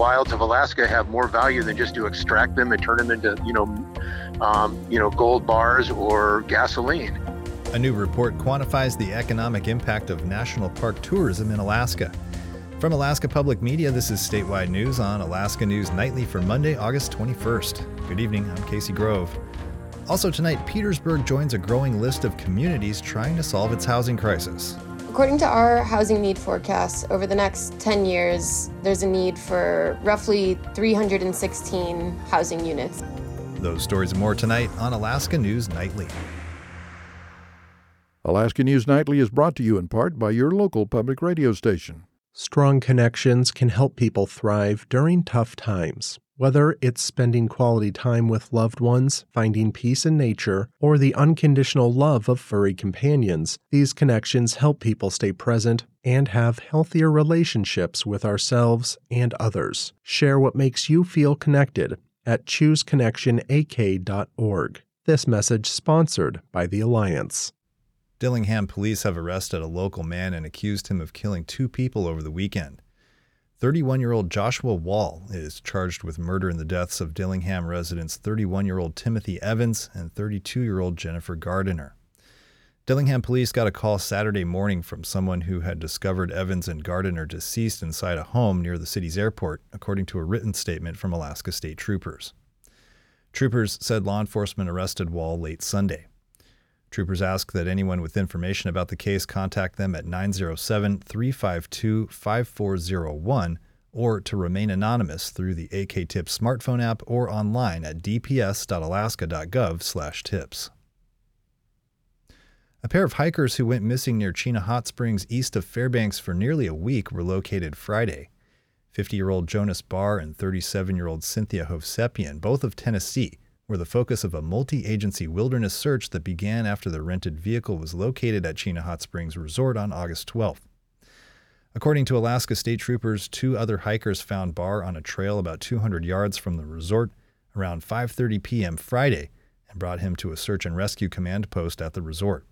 wilds of Alaska have more value than just to extract them and turn them into, you know, um, you know, gold bars or gasoline. A new report quantifies the economic impact of national park tourism in Alaska. From Alaska Public Media, this is statewide news on Alaska News Nightly for Monday, August 21st. Good evening, I'm Casey Grove. Also tonight, Petersburg joins a growing list of communities trying to solve its housing crisis. According to our housing need forecasts, over the next 10 years, there's a need for roughly 316 housing units. Those stories and more tonight on Alaska News Nightly. Alaska News Nightly is brought to you in part by your local public radio station. Strong connections can help people thrive during tough times. Whether it's spending quality time with loved ones, finding peace in nature, or the unconditional love of furry companions, these connections help people stay present and have healthier relationships with ourselves and others. Share what makes you feel connected at chooseconnectionak.org. This message sponsored by the Alliance. Dillingham police have arrested a local man and accused him of killing two people over the weekend. 31 year old Joshua Wall is charged with murder in the deaths of Dillingham residents 31 year old Timothy Evans and 32 year old Jennifer Gardiner. Dillingham police got a call Saturday morning from someone who had discovered Evans and Gardiner deceased inside a home near the city's airport, according to a written statement from Alaska State Troopers. Troopers said law enforcement arrested Wall late Sunday. Troopers ask that anyone with information about the case contact them at 907 352 5401 or to remain anonymous through the AK Tips smartphone app or online at dps.alaska.gov/tips. A pair of hikers who went missing near Chena Hot Springs east of Fairbanks for nearly a week were located Friday. 50 year old Jonas Barr and 37 year old Cynthia Hovsepian, both of Tennessee, were the focus of a multi agency wilderness search that began after the rented vehicle was located at Chena Hot Springs Resort on August 12th. According to Alaska State Troopers, two other hikers found Barr on a trail about 200 yards from the resort around 5:30 p.m. Friday and brought him to a search and rescue command post at the resort.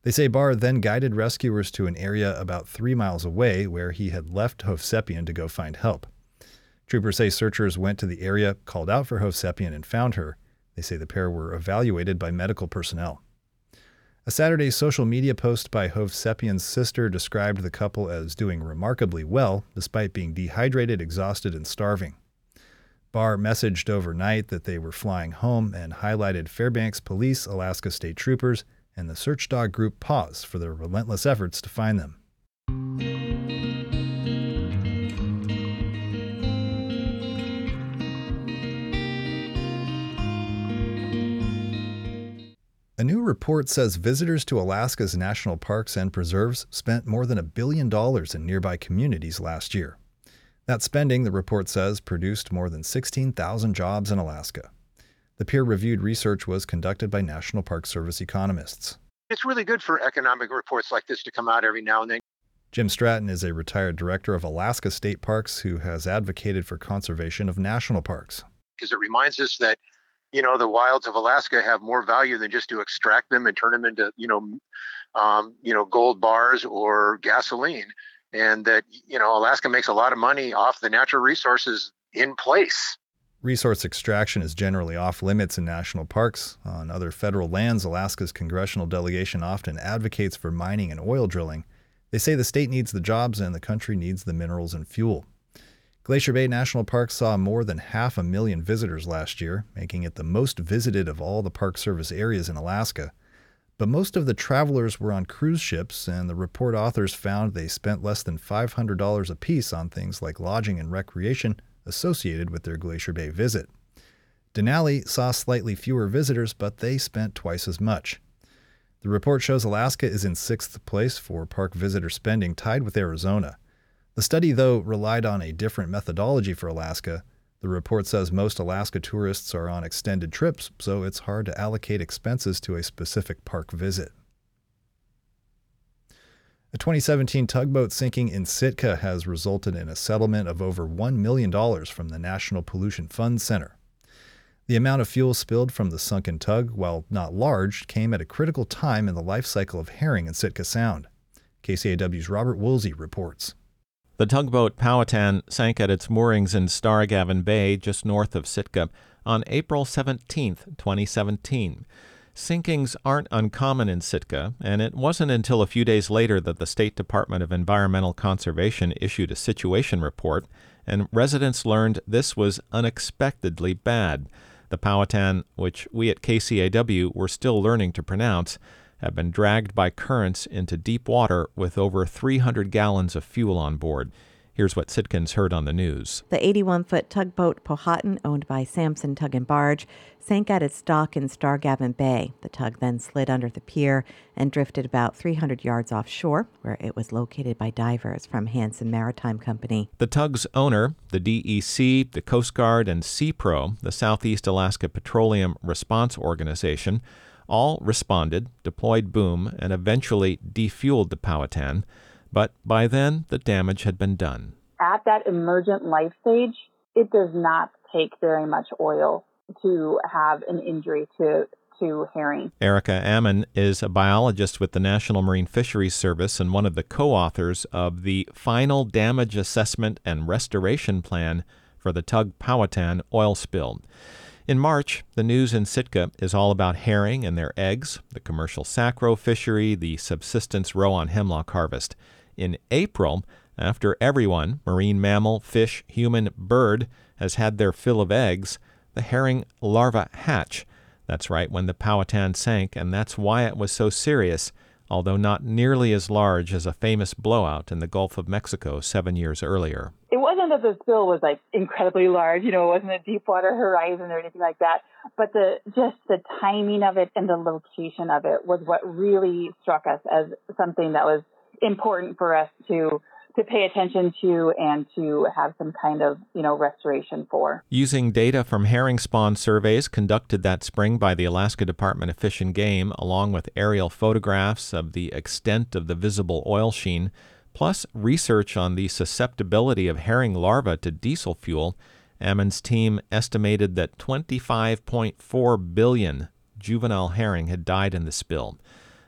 They say Barr then guided rescuers to an area about three miles away where he had left Hovsepian to go find help. Troopers say searchers went to the area, called out for Hovsepian, and found her. They say the pair were evaluated by medical personnel. A Saturday social media post by Hovsepian's sister described the couple as doing remarkably well despite being dehydrated, exhausted, and starving. Barr messaged overnight that they were flying home and highlighted Fairbanks Police, Alaska State Troopers, and the search dog group Paws for their relentless efforts to find them. New report says visitors to Alaska's national parks and preserves spent more than a billion dollars in nearby communities last year. That spending, the report says, produced more than 16,000 jobs in Alaska. The peer reviewed research was conducted by National Park Service economists. It's really good for economic reports like this to come out every now and then. Jim Stratton is a retired director of Alaska State Parks who has advocated for conservation of national parks. Because it reminds us that you know the wilds of Alaska have more value than just to extract them and turn them into you know um, you know gold bars or gasoline, and that you know Alaska makes a lot of money off the natural resources in place. Resource extraction is generally off limits in national parks. On other federal lands, Alaska's congressional delegation often advocates for mining and oil drilling. They say the state needs the jobs and the country needs the minerals and fuel. Glacier Bay National Park saw more than half a million visitors last year, making it the most visited of all the Park Service areas in Alaska. But most of the travelers were on cruise ships, and the report authors found they spent less than $500 apiece on things like lodging and recreation associated with their Glacier Bay visit. Denali saw slightly fewer visitors, but they spent twice as much. The report shows Alaska is in sixth place for park visitor spending, tied with Arizona. The study, though, relied on a different methodology for Alaska. The report says most Alaska tourists are on extended trips, so it's hard to allocate expenses to a specific park visit. A 2017 tugboat sinking in Sitka has resulted in a settlement of over $1 million from the National Pollution Fund Center. The amount of fuel spilled from the sunken tug, while not large, came at a critical time in the life cycle of herring in Sitka Sound. KCAW's Robert Woolsey reports. The tugboat Powhatan sank at its moorings in Starrigavan Bay, just north of Sitka, on April 17, 2017. Sinkings aren't uncommon in Sitka, and it wasn't until a few days later that the State Department of Environmental Conservation issued a situation report, and residents learned this was unexpectedly bad. The Powhatan, which we at KCAW were still learning to pronounce, had been dragged by currents into deep water with over 300 gallons of fuel on board. Here's what Sitkans heard on the news. The 81 foot tugboat Powhatan, owned by Samson Tug and Barge, sank at its dock in Starrigavan Bay. The tug then slid under the pier and drifted about 300 yards offshore, where it was located by divers from Hanson Maritime Company. The tug's owner, the DEC, the Coast Guard, and SeaPro, the Southeast Alaska Petroleum Response Organization, all responded, deployed boom, and eventually defueled the Powhatan. But by then, the damage had been done. At that emergent life stage, it does not take very much oil to have an injury to to herring. Erica Ammon is a biologist with the National Marine Fisheries Service and one of the co-authors of the Final Damage Assessment and Restoration Plan for the Tug Powhatan oil spill. In March, the news in Sitka is all about herring and their eggs, the commercial sac roe fishery, the subsistence roe on hemlock harvest in April after everyone marine mammal, fish, human, bird has had their fill of eggs, the herring larvae hatch. That's right, when the Powhatan sank, and that's why it was so serious, although not nearly as large as a famous blowout in the Gulf of Mexico seven years earlier. It wasn't that the spill was like incredibly large, you know, it wasn't a Deepwater Horizon or anything like that, but the just the timing of it and the location of it was what really struck us as something that was important for us to to pay attention to and to have some kind of you know restoration for. Using data from herring spawn surveys conducted that spring by the Alaska Department of Fish and Game, along with aerial photographs of the extent of the visible oil sheen, plus research on the susceptibility of herring larvae to diesel fuel, Ammon's team estimated that 25.4 billion juvenile herring had died in the spill.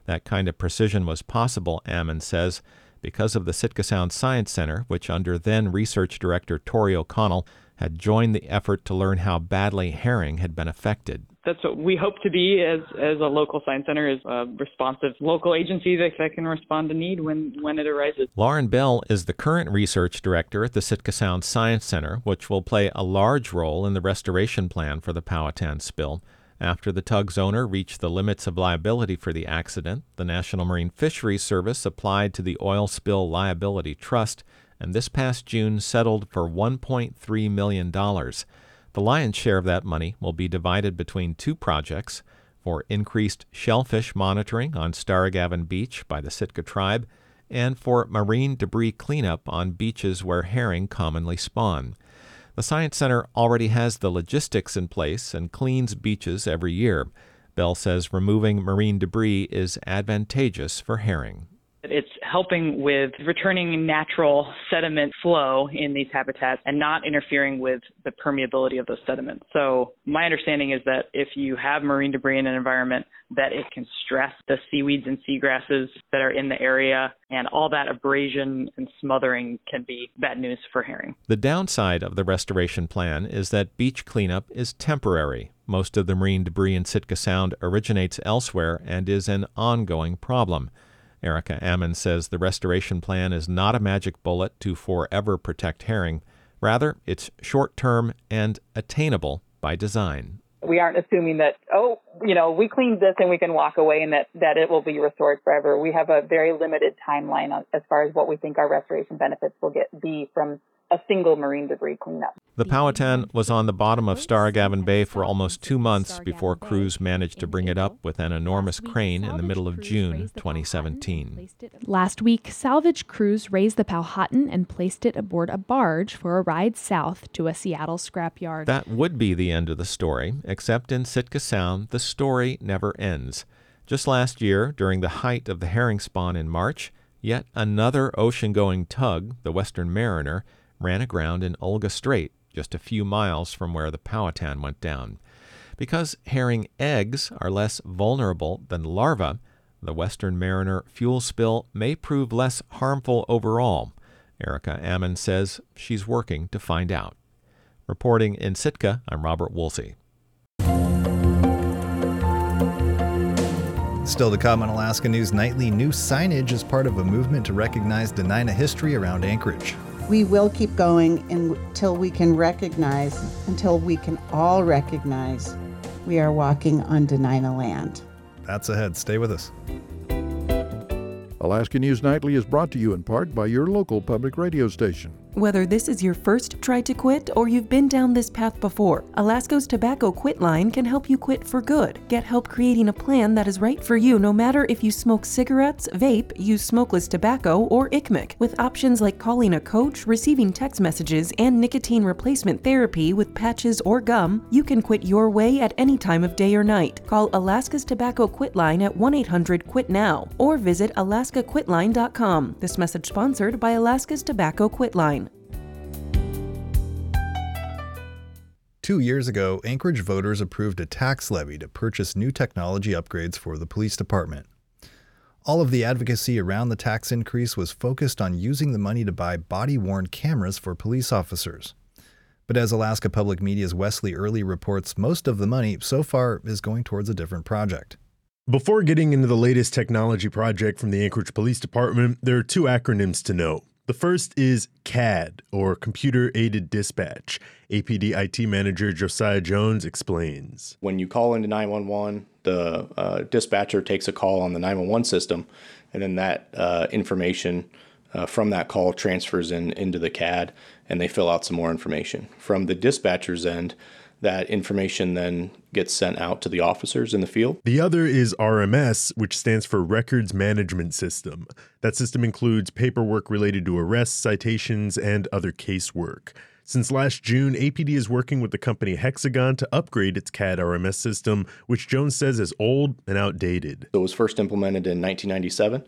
That kind of precision was possible, Ammon says, because of the Sitka Sound Science Center, which under then research director Tori O'Connell had joined the effort to learn how badly herring had been affected. That's what we hope to be as as a local science center, is a responsive local agency that, that can respond to need when, when it arises. Lauren Bell is the current research director at the Sitka Sound Science Center, which will play a large role in the restoration plan for the Powhatan spill. After the tug's owner reached the limits of liability for the accident, the National Marine Fisheries Service applied to the Oil Spill Liability Trust and this past June settled for $1.3 million. The lion's share of that money will be divided between two projects for increased shellfish monitoring on Starrigavan Beach by the Sitka tribe and for marine debris cleanup on beaches where herring commonly spawn. The Science Center already has the logistics in place and cleans beaches every year. Bell says removing marine debris is advantageous for herring. It's helping with returning natural sediment flow in these habitats and not interfering with the permeability of those sediments. So my understanding is that if you have marine debris in an environment, that it can stress the seaweeds and seagrasses that are in the area, and all that abrasion and smothering can be bad news for herring. The downside of the restoration plan is that beach cleanup is temporary. Most of the marine debris in Sitka Sound originates elsewhere and is an ongoing problem. Erica Ammon says the restoration plan is not a magic bullet to forever protect herring. Rather, it's short term and attainable by design. We aren't assuming that, oh, you know, we cleaned this and we can walk away and that, that it will be restored forever. We have a very limited timeline as far as what we think our restoration benefits will get be from a single marine debris cleanup. The Powhatan was on the bottom of Starrigavan Bay for almost two months before crews managed to bring it up with an enormous crane in the middle of June 2017. Last week, salvage crews raised the Powhatan and placed it aboard a barge for a ride south to a Seattle scrapyard. That would be the end of the story, except in Sitka Sound, the story never ends. Just last year, during the height of the herring spawn in March, yet another ocean going tug, the Western Mariner, ran aground in Olga Strait, just a few miles from where the Powhatan went down. Because herring eggs are less vulnerable than larvae, the Western Mariner fuel spill may prove less harmful overall. Erica Ammon says she's working to find out. Reporting in Sitka, I'm Robert Woolsey. Still to come on Alaska News Nightly, new signage is part of a movement to recognize Dena'ina history around Anchorage. We will keep going until we can recognize, until we can all recognize we are walking on Dena'ina land. That's ahead. Stay with us. Alaska News Nightly is brought to you in part by your local public radio station. Whether this is your first try to quit or you've been down this path before, Alaska's Tobacco Quit line can help you quit for good. Get help creating a plan that is right for you no matter if you smoke cigarettes, vape, use smokeless tobacco, or iqmik. With options like calling a coach, receiving text messages, and nicotine replacement therapy with patches or gum, you can quit your way at any time of day or night. Call Alaska's Tobacco Quit line at 1 800 QUIT NOW or visit alaskaquitline.com. This message sponsored by Alaska's Tobacco Quit line. Two years ago, Anchorage voters approved a tax levy to purchase new technology upgrades for the police department. All of the advocacy around the tax increase was focused on using the money to buy body worn cameras for police officers. But as Alaska Public Media's Wesley Early reports, most of the money so far is going towards a different project. Before getting into the latest technology project from the Anchorage Police Department, there are two acronyms to know. The first is CAD, or Computer Aided Dispatch. APD IT Manager Josiah Jones explains. When you call into 911, the uh, dispatcher takes a call on the 911 system, and then that uh, information uh, from that call transfers in into the CAD, and they fill out some more information. From the dispatcher's end, that information then gets sent out to the officers in the field. The other is RMS, which stands for Records Management System. That system includes paperwork related to arrests, citations, and other casework. Since last June, APD is working with the company Hexagon to upgrade its CAD RMS system, which Jones says is old and outdated. It was first implemented in 1997.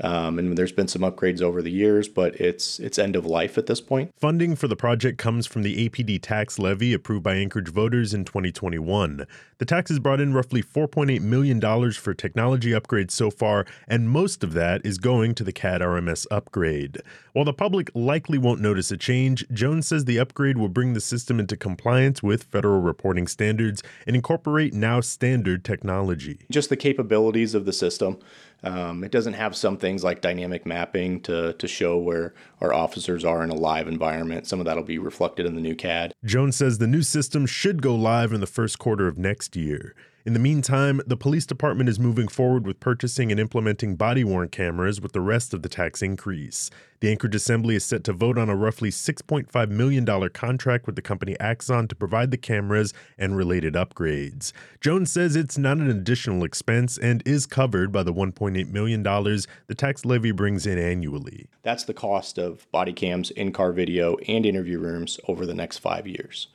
Um, and there's been some upgrades over the years, but it's it's end of life at this point. Funding for the project comes from the APD tax levy approved by Anchorage voters in 2021. The tax has brought in roughly 4.8 million dollars for technology upgrades so far, and most of that is going to the CAD RMS upgrade. While the public likely won't notice a change, Jones says the upgrade will bring the system into compliance with federal reporting standards and incorporate now standard technology. Just the capabilities of the system. Um, it doesn't have some things like dynamic mapping to, to show where our officers are in a live environment. Some of that will be reflected in the new CAD. Jones says the new system should go live in the first quarter of next year. In the meantime, the police department is moving forward with purchasing and implementing body worn cameras with the rest of the tax increase. The Anchorage Assembly is set to vote on a roughly $6.5 million contract with the company Axon to provide the cameras and related upgrades. Jones says it's not an additional expense and is covered by the $1.8 million the tax levy brings in annually. That's the cost of body cams, in car video, and interview rooms over the next five years.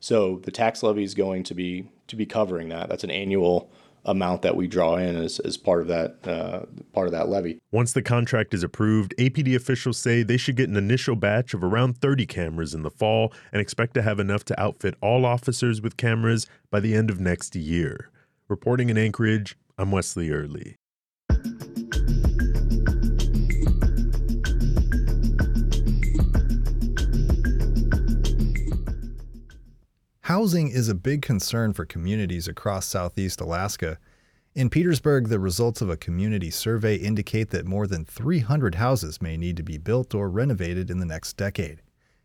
So the tax levy is going to be to be covering that. That's an annual amount that we draw in as, as part of that uh, part of that levy. Once the contract is approved, APD officials say they should get an initial batch of around 30 cameras in the fall and expect to have enough to outfit all officers with cameras by the end of next year. Reporting in Anchorage, I'm Wesley Early. Housing is a big concern for communities across southeast Alaska. In Petersburg, the results of a community survey indicate that more than 300 houses may need to be built or renovated in the next decade.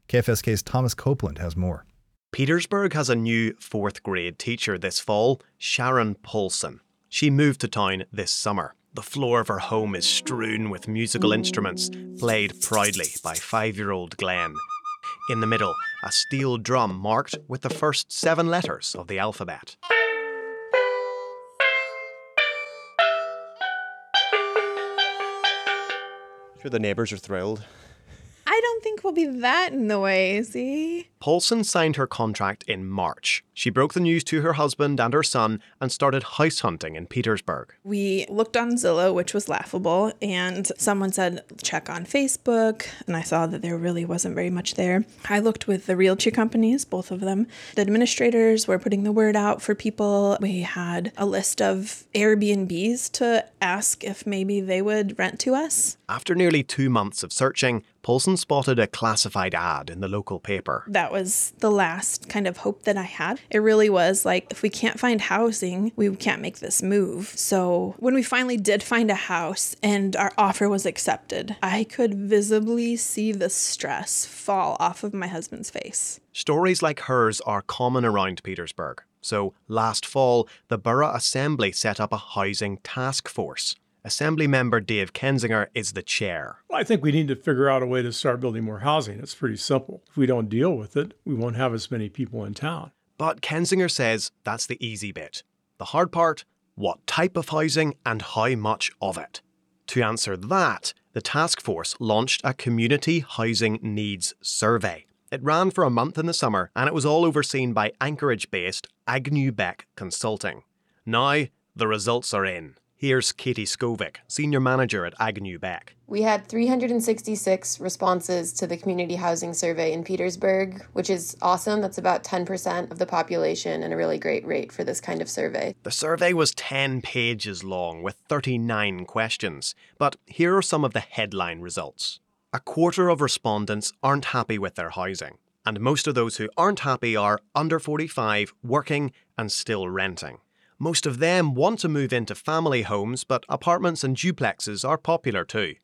KFSK's Thomas Copeland has more. Petersburg has a new fourth grade teacher this fall, Sharon Paulson. She moved to town this summer. The floor of her home is strewn with musical instruments, played proudly by five year old Glenn. In the middle, a steel drum marked with the first seven letters of the alphabet. Sure, the neighbours are thrilled. I don't think we'll be that in the way, see? Paulson signed her contract in March. She broke the news to her husband and her son and started house hunting in Petersburg. We looked on Zillow, which was laughable, and someone said, check on Facebook. And I saw that there really wasn't very much there. I looked with the realty companies, both of them. The administrators were putting the word out for people. We had a list of Airbnbs to ask if maybe they would rent to us. After nearly two months of searching, Paulson spotted a classified ad in the local paper. That was the last kind of hope that I had. It really was like, if we can't find housing, we can't make this move. So when we finally did find a house and our offer was accepted, I could visibly see the stress fall off of my husband's face. Stories like hers are common around Petersburg. So last fall, the Borough Assembly set up a housing task force. Assembly member Dave Kensinger is the chair. I think we need to figure out a way to start building more housing. It's pretty simple. If we don't deal with it, we won't have as many people in town. But Kensinger says that's the easy bit. The hard part what type of housing and how much of it? To answer that, the task force launched a community housing needs survey. It ran for a month in the summer and it was all overseen by Anchorage based Agnew Beck Consulting. Now, the results are in. Here's Katie Skovic, Senior Manager at Agnew Beck. We had 366 responses to the community housing survey in Petersburg, which is awesome. That's about 10% of the population and a really great rate for this kind of survey. The survey was 10 pages long with 39 questions, but here are some of the headline results. A quarter of respondents aren't happy with their housing, and most of those who aren't happy are under 45, working, and still renting. Most of them want to move into family homes, but apartments and duplexes are popular too.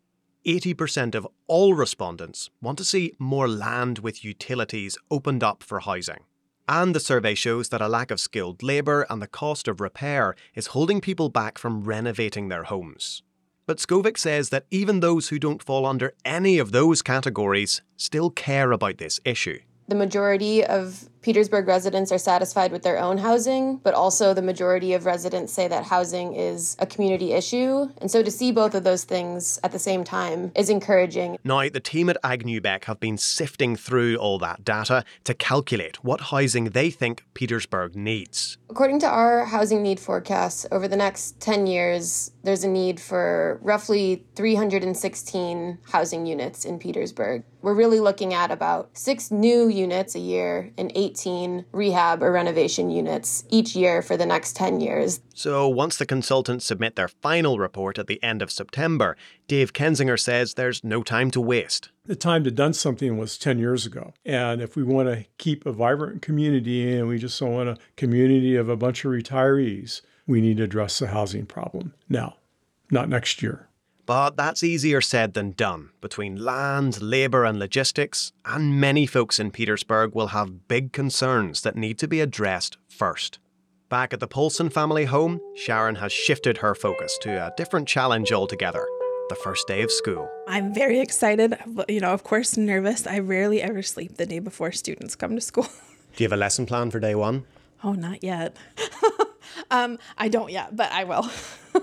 80% of all respondents want to see more land with utilities opened up for housing. And the survey shows that a lack of skilled labour and the cost of repair is holding people back from renovating their homes. But Skovic says that even those who don't fall under any of those categories still care about this issue. The majority of Petersburg residents are satisfied with their own housing, but also the majority of residents say that housing is a community issue. And so to see both of those things at the same time is encouraging. Now, the team at Agnew Beck have been sifting through all that data to calculate what housing they think Petersburg needs. According to our housing need forecasts, over the next 10 years, there's a need for roughly 316 housing units in Petersburg. We're really looking at about six new units a year and eight 18 rehab or renovation units each year for the next 10 years. So, once the consultants submit their final report at the end of September, Dave Kensinger says there's no time to waste. The time to done something was 10 years ago. And if we want to keep a vibrant community and we just don't want a community of a bunch of retirees, we need to address the housing problem now, not next year. But that's easier said than done. Between land, labour, and logistics, and many folks in Petersburg will have big concerns that need to be addressed first. Back at the Paulson family home, Sharon has shifted her focus to a different challenge altogether the first day of school. I'm very excited, you know, of course, nervous. I rarely ever sleep the day before students come to school. Do you have a lesson plan for day one? Oh, not yet. um, I don't yet, but I will.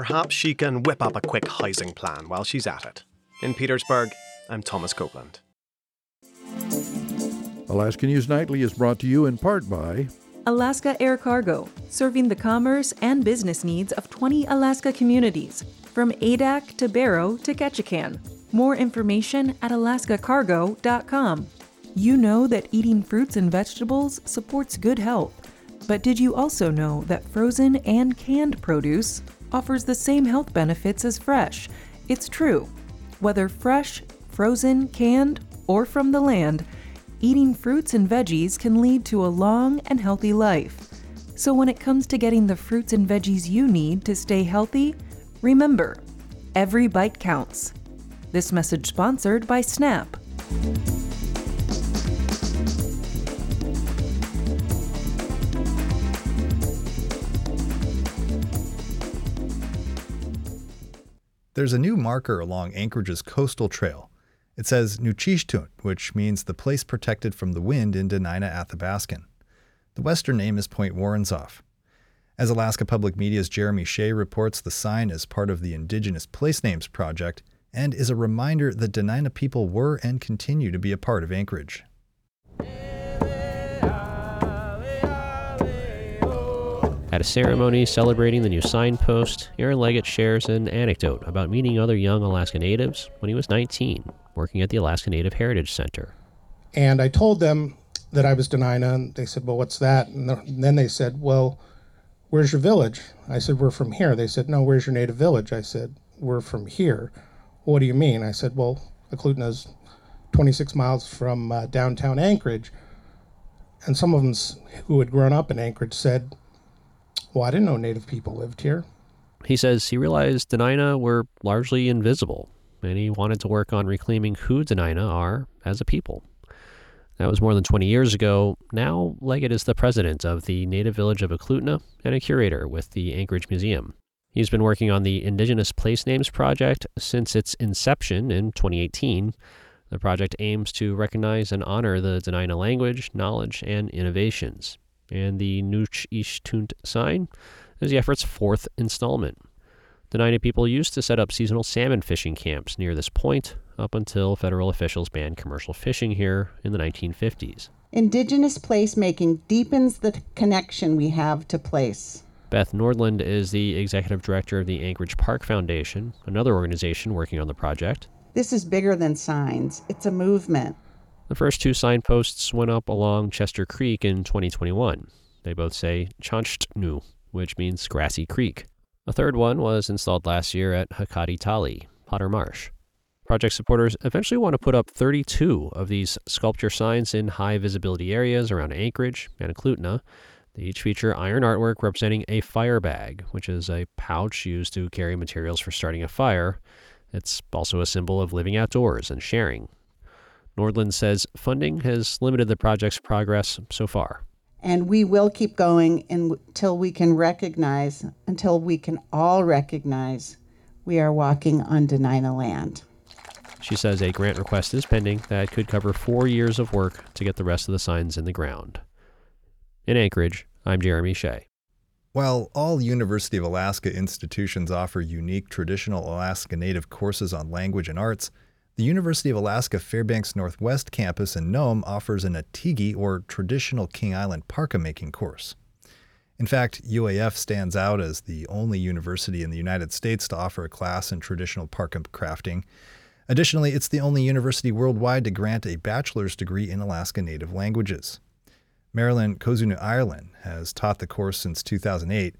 Perhaps she can whip up a quick housing plan while she's at it. In Petersburg, I'm Thomas Copeland. Alaska News Nightly is brought to you in part by Alaska Air Cargo, serving the commerce and business needs of 20 Alaska communities, from Adak to Barrow to Ketchikan. More information at alaskacargo.com. You know that eating fruits and vegetables supports good health, but did you also know that frozen and canned produce offers the same health benefits as fresh. It's true. Whether fresh, frozen, canned, or from the land, eating fruits and veggies can lead to a long and healthy life. So when it comes to getting the fruits and veggies you need to stay healthy, remember every bite counts. This message sponsored by Snap. There's a new marker along Anchorage's coastal trail. It says Nuchishtunt, which means the place protected from the wind in Dena'ina Athabascan. The western name is Point Woronzof. As Alaska Public Media's Jeremy Hsieh reports, the sign is part of the Indigenous Place Names Project and is a reminder that Dena'ina people were and continue to be a part of Anchorage. At a ceremony celebrating the new signpost, Aaron Leggett shares an anecdote about meeting other young Alaska Natives when he was 19, working at the Alaska Native Heritage Center. And I told them that I was Dena'ina, and they said, Well, what's that? And then they said, Well, where's your village? I said, We're from here. They said, No, where's your native village? I said, We're from here. What do you mean? I said, Well, Eklutna's 26 miles from uh, downtown Anchorage. And some of them who had grown up in Anchorage said, Well, I didn't know native people lived here. He says he realized Dena'ina were largely invisible, and he wanted to work on reclaiming who Dena'ina are as a people. That was more than 20 years ago. Now, Leggett is the president of the native village of Eklutna and a curator with the Anchorage Museum. He's been working on the Indigenous Place Names Project since its inception in 2018. The project aims to recognize and honor the Dena'ina language, knowledge, and innovations. And the Nuchishtunt sign is the effort's fourth installment. Dena'ina people used to set up seasonal salmon fishing camps near this point up until federal officials banned commercial fishing here in the 1950s. Indigenous placemaking deepens the connection we have to place. Beth Nordlund is the executive director of the Anchorage Park Foundation, another organization working on the project. This is bigger than signs, it's a movement. The first two signposts went up along Chester Creek in 2021. They both say Chanshtnu, which means grassy creek. A third one was installed last year at Hakati Tali, Potter Marsh. Project supporters eventually want to put up 32 of these sculpture signs in high visibility areas around Anchorage and Eklutna. They each feature iron artwork representing a fire bag, which is a pouch used to carry materials for starting a fire. It's also a symbol of living outdoors and sharing. Nordlund says funding has limited the project's progress so far. And we will keep going until we can recognize, until we can all recognize we are walking on Dena'ina land. She says a grant request is pending that could cover four years of work to get the rest of the signs in the ground. In Anchorage, I'm Jeremy Hsieh. While all University of Alaska institutions offer unique traditional Alaska Native courses on language and arts, the University of Alaska Fairbanks Northwest campus in Nome offers an Atigi or traditional King Island parka making course. In fact, UAF stands out as the only university in the United States to offer a class in traditional parka crafting, Additionally, it's the only university worldwide to grant a bachelor's degree in Alaska Native languages. Marilyn Kozunu Ireland has taught the course since 2008.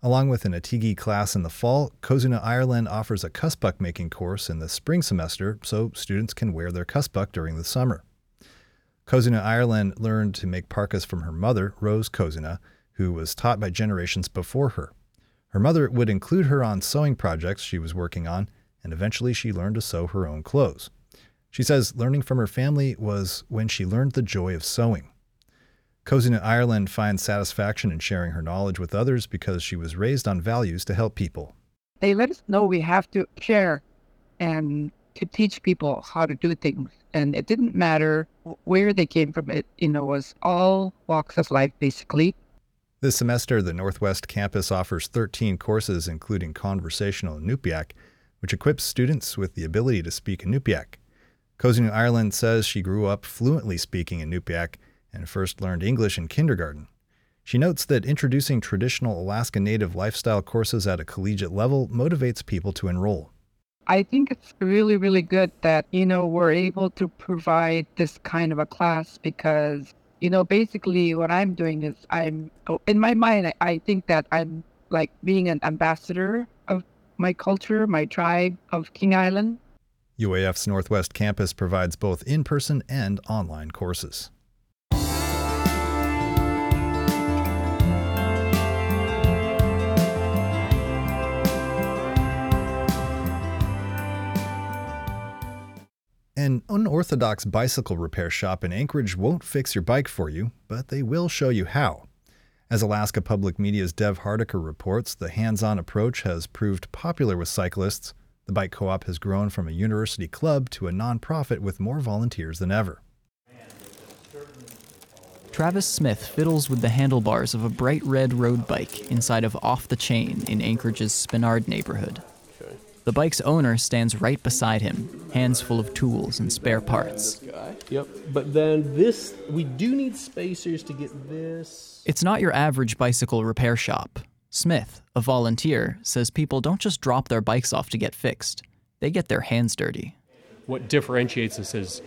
Along with an Atigi class in the fall, Kozuna Ireland offers a kuspuk making course in the spring semester so students can wear their kuspuk during the summer. Kozuna Ireland learned to make parkas from her mother, Rose Kozuna, who was taught by generations before her. Her mother would include her on sewing projects she was working on, and eventually she learned to sew her own clothes. She says learning from her family was when she learned the joy of sewing. Kozuna Ireland finds satisfaction in sharing her knowledge with others because she was raised on values to help people. They let us know we have to share and to teach people how to do things. And it didn't matter where they came from. It, you know, was all walks of life basically. This semester, the Northwest campus offers 13 courses, including conversational Inupiaq, which equips students with the ability to speak Inupiaq. Kozunu Ireland says she grew up fluently speaking Inupiaq and first learned English in kindergarten. She notes that introducing traditional Alaska Native lifestyle courses at a collegiate level motivates people to enroll. I think it's really, really good that, you know, we're able to provide this kind of a class because, you know, basically what I'm doing is I'm, oh, in my mind, I think that I'm like being an ambassador of my culture, my tribe of King Island. UAF's Northwest Campus provides both in person and online courses. An unorthodox bicycle repair shop in Anchorage won't fix your bike for you, but they will show you how. As Alaska Public Media's Dev Hardikar reports, the hands on approach has proved popular with cyclists. The bike co op has grown from a university club to a nonprofit with more volunteers than ever. Travis Smith fiddles with the handlebars of a bright red road bike inside of Off the Chain in Anchorage's Spenard neighborhood. The bike's owner stands right beside him, hands full of tools and spare parts. Yep. But then this, we do need spacers to get this. It's not your average bicycle repair shop. Smith, a volunteer, says people don't just drop their bikes off to get fixed, they get their hands dirty. What differentiates us is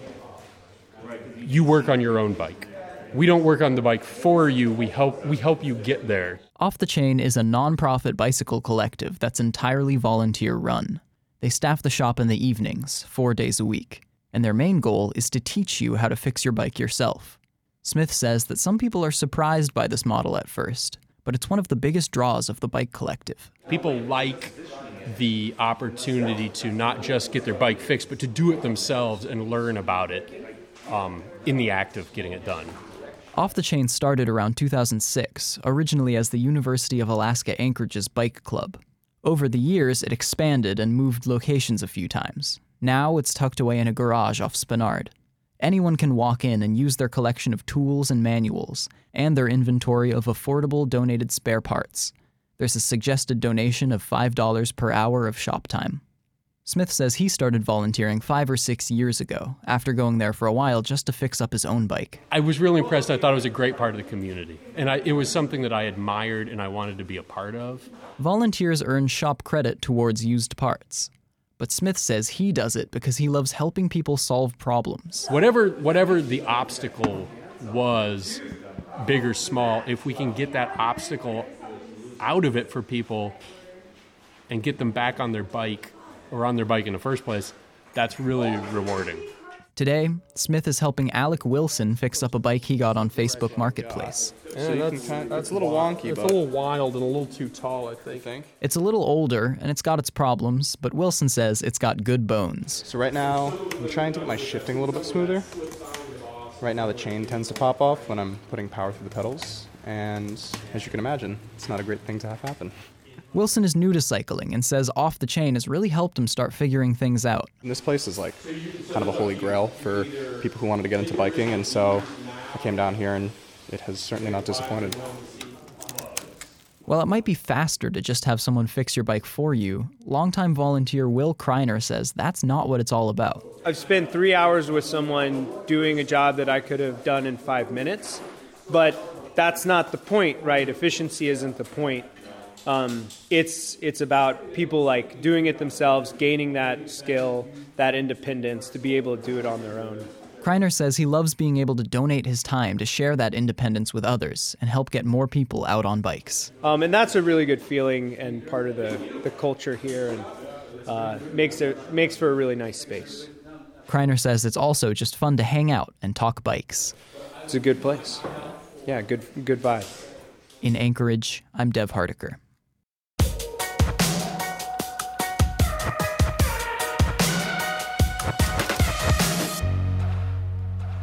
you work on your own bike. We don't work on the bike for you, we help, we help you get there. Off the Chain is a nonprofit bicycle collective that's entirely volunteer run. They staff the shop in the evenings, four days a week, and their main goal is to teach you how to fix your bike yourself. Smith says that some people are surprised by this model at first, but it's one of the biggest draws of the bike collective. People like the opportunity to not just get their bike fixed, but to do it themselves and learn about it um, in the act of getting it done. Off the Chain started around 2006, originally as the University of Alaska Anchorage's bike club. Over the years, it expanded and moved locations a few times. Now it's tucked away in a garage off Spenard. Anyone can walk in and use their collection of tools and manuals, and their inventory of affordable donated spare parts. There's a suggested donation of $5 per hour of shop time. Smith says he started volunteering five or six years ago, after going there for a while just to fix up his own bike. I was really impressed. I thought it was a great part of the community. And I, it was something that I admired and I wanted to be a part of. Volunteers earn shop credit towards used parts. But Smith says he does it because he loves helping people solve problems. Whatever, whatever the obstacle was, big or small, if we can get that obstacle out of it for people and get them back on their bike or on their bike in the first place, that's really rewarding. Today, Smith is helping Alec Wilson fix up a bike he got on Facebook Marketplace. Yeah, that's, that's a little wonky. It's a little wild and a little too tall, I think. It's a little older and it's got its problems, but Wilson says it's got good bones. So right now, I'm trying to get my shifting a little bit smoother. Right now, the chain tends to pop off when I'm putting power through the pedals, and as you can imagine, it's not a great thing to have happen. Wilson is new to cycling and says Off the Chain has really helped him start figuring things out. And this place is like kind of a holy grail for people who wanted to get into biking, and so I came down here and it has certainly not disappointed. While it might be faster to just have someone fix your bike for you, longtime volunteer Will Kreiner says that's not what it's all about. I've spent three hours with someone doing a job that I could have done in five minutes, but that's not the point, right? Efficiency isn't the point. Um, it's it's about people like doing it themselves, gaining that skill, that independence to be able to do it on their own. Kreiner says he loves being able to donate his time to share that independence with others and help get more people out on bikes. Um, and that's a really good feeling and part of the, the culture here and uh, makes it makes for a really nice space. Kreiner says it's also just fun to hang out and talk bikes. It's a good place. Yeah, good good vibe. In Anchorage, I'm Dev Hardikar.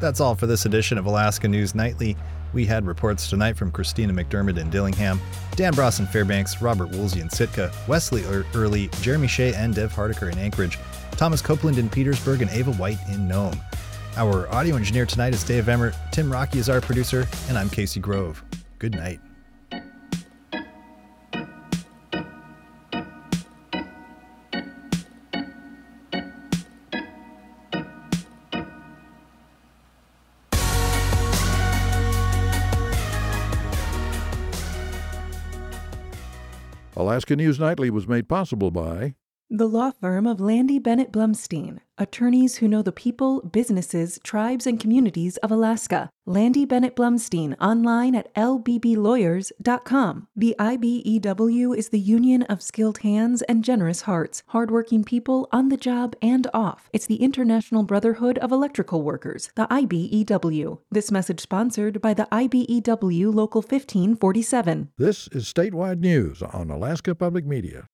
That's all for this edition of Alaska News Nightly. We had reports tonight from Christina McDermott in Dillingham, Dan Bross in Fairbanks, Robert Woolsey in Sitka, Wesley Early, Jeremy Hsieh and Dev Hardikar in Anchorage, Thomas Copeland in Petersburg, and Ava White in Nome. Our audio engineer tonight is Dave Emmert, Tim Rockey is our producer, and I'm Casey Grove. Good night. News Nightly was made possible by the law firm of Landye Bennett Blumstein, attorneys who know the people, businesses, tribes, and communities of Alaska. Landye Bennett Blumstein online at lbblawyers.com. The IBEW is the union of skilled hands and generous hearts, hardworking people on the job and off. It's the International Brotherhood of Electrical Workers, the IBEW. This message sponsored by the IBEW Local 1547. This is statewide news on Alaska Public Media.